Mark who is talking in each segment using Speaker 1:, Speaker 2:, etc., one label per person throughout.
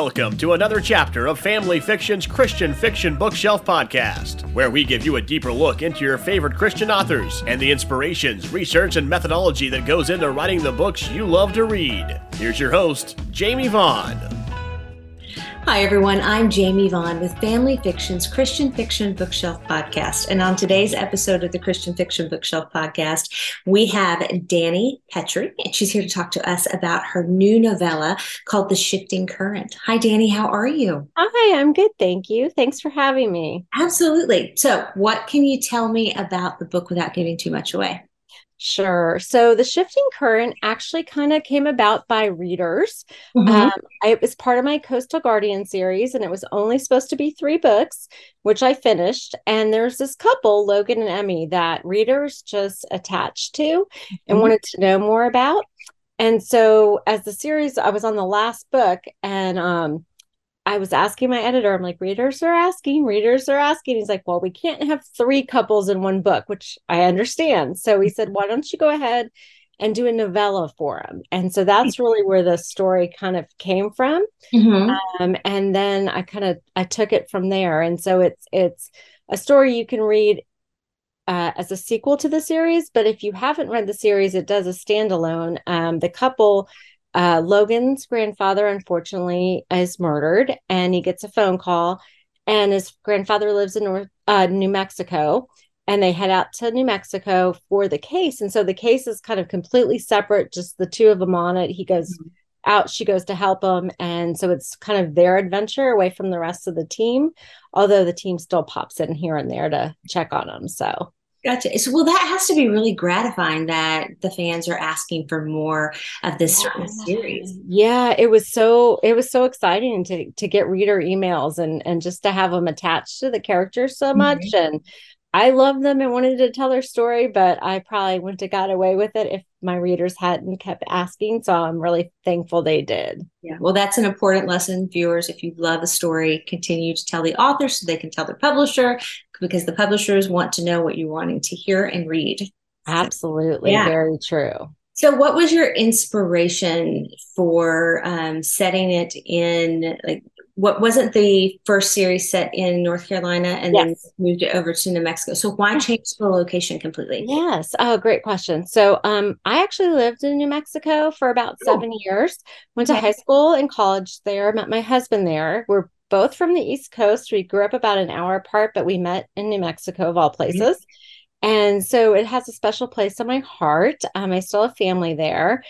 Speaker 1: Welcome to another chapter of Family Fiction's Christian Fiction Bookshelf podcast, where we give you a deeper look into your favorite Christian authors and the inspirations, research, and methodology that goes into writing the books you love to read. Here's your host, Jamie Vaughn.
Speaker 2: Hi, everyone. I'm Jamie Vaughn with Family Fiction's Christian Fiction Bookshelf podcast. And on today's episode of the Christian Fiction Bookshelf podcast, we have Dani Pettrey, and she's here to talk to us about her new novella called The Shifting Current. Hi, Dani. How are you?
Speaker 3: Hi, I'm good. Thank you. Thanks for having me.
Speaker 2: Absolutely. So, what can you tell me about the book without giving too much away?
Speaker 3: Sure. So the shifting current actually kind of came about by readers. Mm-hmm. Um, I, it was part of my Coastal Guardian series, and it was only supposed to be three books, which I finished. And there's this couple, Logan and Emmy, that readers just attached to and mm-hmm. wanted to know more about. And so, as the series, I was on the last book, and um, I was asking my editor, I'm like, readers are asking, readers are asking. He's like, well, we can't have three couples in one book, which I understand. So he said, why don't you go ahead and do a novella for him? And so that's really where the story kind of came from. Mm-hmm. Um, and then I kind of I took it from there. And so it's it's a story you can read uh, as a sequel to the series. But if you haven't read the series, it does a standalone. Um, the couple uh, Logan's grandfather, unfortunately, is murdered, and he gets a phone call. And his grandfather lives in North uh, New Mexico, and they head out to New Mexico for the case. And so the case is kind of completely separate, just the two of them on it. He goes mm-hmm. out, she goes to help him, and so it's kind of their adventure away from the rest of the team. Although the team still pops in here and there to check on them. So
Speaker 2: Gotcha. So, well, that has to be really gratifying that the fans are asking for more of this yeah. series.
Speaker 3: Yeah, it was so it was so exciting to to get reader emails and and just to have them attached to the characters so much. Mm-hmm. And I love them and wanted to tell their story, but I probably wouldn't have got away with it if my readers hadn't kept asking. So I'm really thankful they did.
Speaker 2: Yeah. Well, that's an important lesson, viewers. If you love a story, continue to tell the author so they can tell their publisher because the publishers want to know what you're wanting to hear and read.
Speaker 3: Absolutely. Yeah. Very true.
Speaker 2: So, what was your inspiration for um, setting it in like what wasn't the first series set in North Carolina and yes. then moved it over to New Mexico. So why change the location completely?
Speaker 3: Yes. Oh, great question. So um, I actually lived in New Mexico for about oh. seven years, went to okay. high school and college there, met my husband there. We're both from the East Coast. We grew up about an hour apart, but we met in New Mexico of all places. Mm-hmm. And so it has a special place in my heart. Um, I still have family there.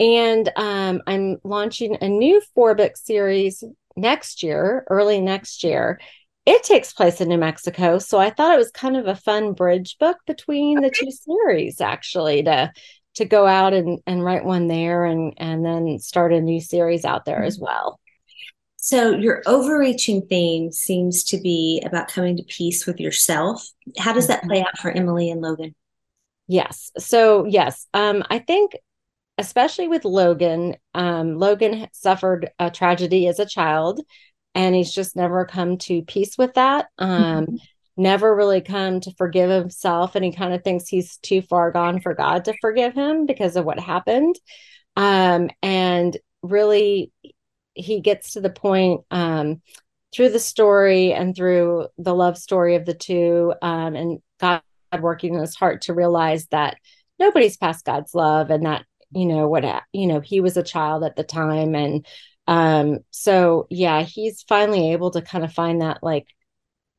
Speaker 3: And um, I'm launching a new four book series next year, early next year. It takes place in New Mexico. So I thought it was kind of a fun bridge book between okay. the two series, actually, to to go out and, and write one there and and then start a new series out there mm-hmm. as well.
Speaker 2: So your overreaching theme seems to be about coming to peace with yourself. How does that play out for Emily and Logan?
Speaker 3: Yes. So yes, um, I think especially with Logan, um, Logan suffered a tragedy as a child, and he's just never come to peace with that. Um, mm-hmm. Never really come to forgive himself, and he kind of thinks he's too far gone for God to forgive him because of what happened. Um, and really, he gets to the point um, through the story and through the love story of the two, um, and God working in his heart to realize that nobody's past God's love, and that you know what you know he was a child at the time and um so yeah he's finally able to kind of find that like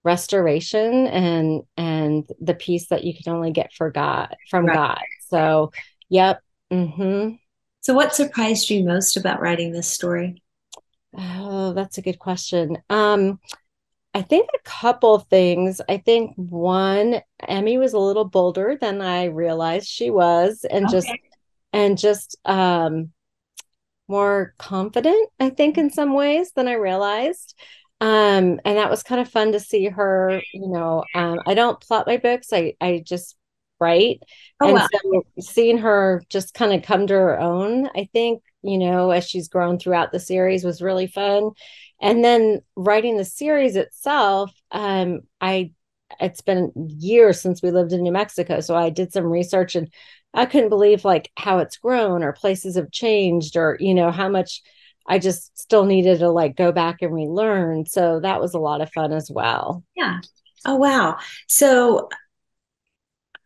Speaker 3: restoration and and the peace that you can only get for god from right. god so yep mm-hmm.
Speaker 2: so what surprised you most about writing this story
Speaker 3: oh that's a good question um I think a couple things. I think one, Emmy was a little bolder than I realized she was, and okay. just and just um, more confident, I think, in some ways than I realized. Um, and that was kind of fun to see her. You know, um, I don't plot my books; I I just write. Oh, and wow. so seeing her just kind of come to her own, I think, you know, as she's grown throughout the series was really fun. And then writing the series itself, um, I it's been years since we lived in New Mexico, so I did some research and I couldn't believe like how it's grown or places have changed or, you know, how much I just still needed to like go back and relearn. So that was a lot of fun as well.
Speaker 2: Yeah. Oh, wow. So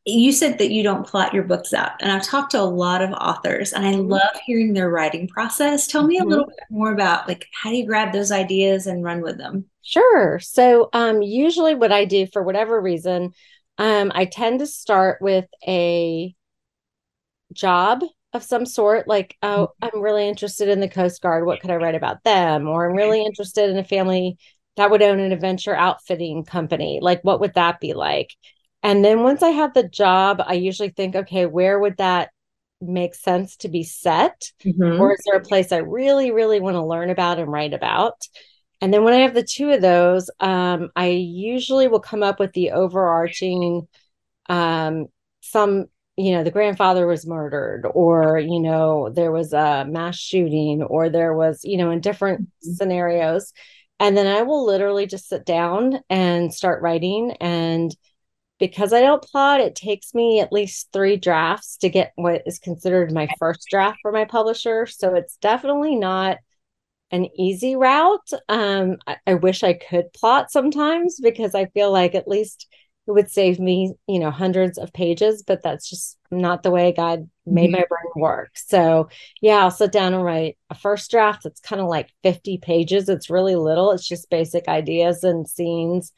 Speaker 2: you said that you don't plot your books out and i've talked to a lot of authors and i mm-hmm. love hearing their writing process. Tell me a mm-hmm. little bit more about like how do you grab those ideas and run with them?
Speaker 3: Sure. So um, usually what i do for whatever reason um, i tend to start with a job of some sort like oh mm-hmm. i'm really interested in the coast guard. What could i write about them? Or i'm really interested in a family that would own an adventure outfitting company. Like what would that be like and then once I have the job, I usually think, okay, where would that make sense to be set? Mm-hmm. Or is there a place I really, really want to learn about and write about? And then when I have the two of those, um, I usually will come up with the overarching, um, some, you know, the grandfather was murdered, or, you know, there was a mass shooting, or there was, you know, in different mm-hmm. scenarios. And then I will literally just sit down and start writing and because I don't plot, it takes me at least three drafts to get what is considered my first draft for my publisher. So it's definitely not an easy route. Um, I, I, wish I could plot sometimes because I feel like at least it would save me, you know, hundreds of pages, but that's just not the way God made mm-hmm. my brain work. So yeah, I'll sit down and write a first draft that's kind of like 50 pages. It's really little. It's just basic ideas and scenes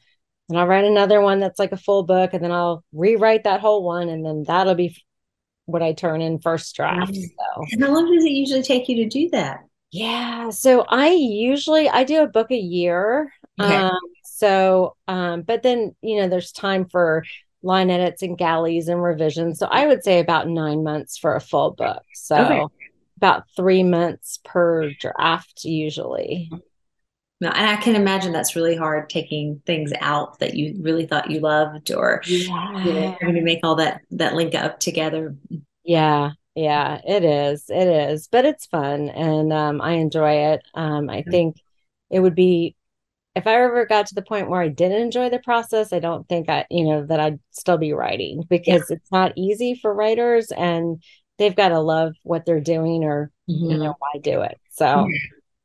Speaker 3: and I'll write another one that's like a full book, and then I'll rewrite that whole one, and then that'll be what I turn in first draft. So,
Speaker 2: and how long does it usually take you to do that?
Speaker 3: Yeah, so I usually I do a book a year. Okay. Um, so, um, but then you know, there's time for line edits and galleys and revisions. So I would say about nine months for a full book. So okay. about three months per draft usually.
Speaker 2: And I can imagine that's really hard taking things out that you really thought you loved, or yeah. you know, having to make all that that link up together.
Speaker 3: Yeah, yeah, it is. It is, but it's fun, and um, I enjoy it. Um, I think it would be if I ever got to the point where I didn't enjoy the process. I don't think I, you know, that I'd still be writing because yeah. it's not easy for writers, and they've got to love what they're doing, or mm-hmm. you know, why do it. So.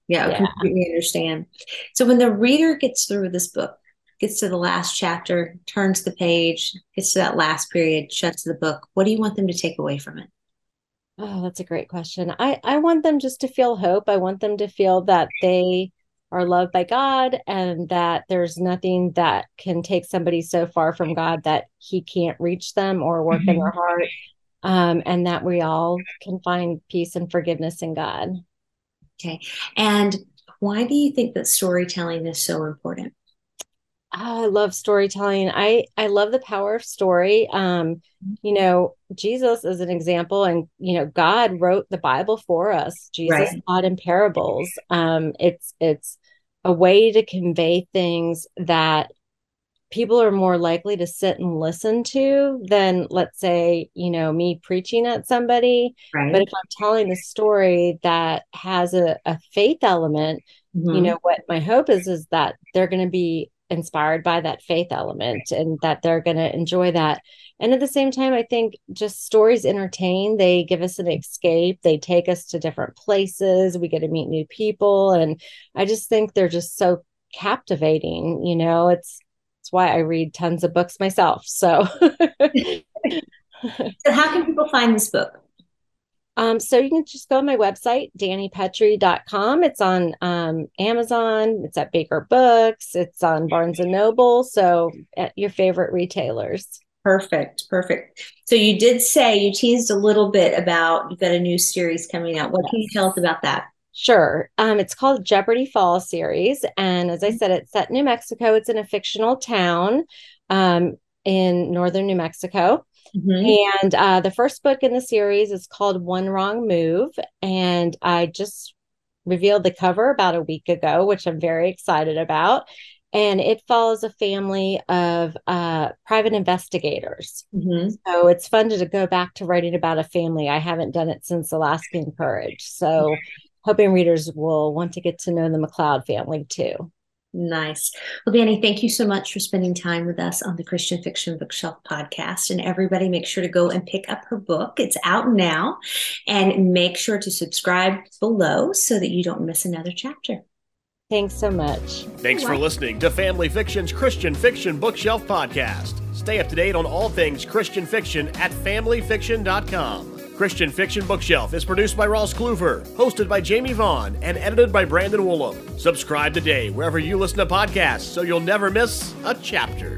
Speaker 2: Yeah, yeah, I completely understand. So when the reader gets through this book, gets to the last chapter, turns the page, gets to that last period, shuts the book, what do you want them to take away from it?
Speaker 3: Oh, that's a great question. I, I want them just to feel hope. I want them to feel that they are loved by God and that there's nothing that can take somebody so far from God that he can't reach them or work mm-hmm. in their heart. Um, and that we all can find peace and forgiveness in God.
Speaker 2: Okay. And why do you think that storytelling is so important?
Speaker 3: Oh, I love storytelling. I I love the power of story. Um, you know, Jesus is an example, and you know, God wrote the Bible for us. Jesus right. taught in parables. Um, it's it's a way to convey things that people are more likely to sit and listen to than let's say you know me preaching at somebody. Right. but if i'm telling a story that has a, a faith element mm-hmm. you know what my hope is is that they're going to be inspired by that faith element and that they're going to enjoy that. And at the same time i think just stories entertain. They give us an escape. They take us to different places. We get to meet new people. And i just think they're just so captivating you know? It's that's why I read tons of books myself. So, so
Speaker 2: how can people find this book?
Speaker 3: Um, so you can just go on my website, danipettrey.com. It's on um, Amazon, it's at Baker Books, it's on Barnes and Noble. So at your favorite retailers.
Speaker 2: Perfect. Perfect. So you did say you teased a little bit about you've got a new series coming out. What yes. can you tell us about that?
Speaker 3: Sure. Um, it's called Jeopardy Fall series. And as I mm-hmm. said, it's set in New Mexico. It's in a fictional town um, in northern New Mexico. Mm-hmm. And uh, the first book in the series is called One Wrong Move. And I just revealed the cover about a week ago, which I'm very excited about. And it follows a family of uh, private investigators. Mm-hmm. So it's fun to, to, go back to writing about a family. I haven't done it since Alaskan Courage. So hoping readers will want to get to know the McLeod family too.
Speaker 2: Nice. Well, Dani, thank you so much for spending time with us on the Christian Fiction Bookshelf podcast. And everybody, make sure to go and pick up her book. It's out now. And make sure to subscribe below so that you don't miss another chapter.
Speaker 3: Thanks so much.
Speaker 1: Thanks for listening to Family Fiction's Christian Fiction Bookshelf podcast. Stay up to date on all things Christian fiction at familyfiction.com. Christian Fiction Bookshelf is produced by Ross Kluver, hosted by Jamie Vaughn, and edited by Brandon Woolham. Subscribe today wherever you listen to podcasts so you'll never miss a chapter.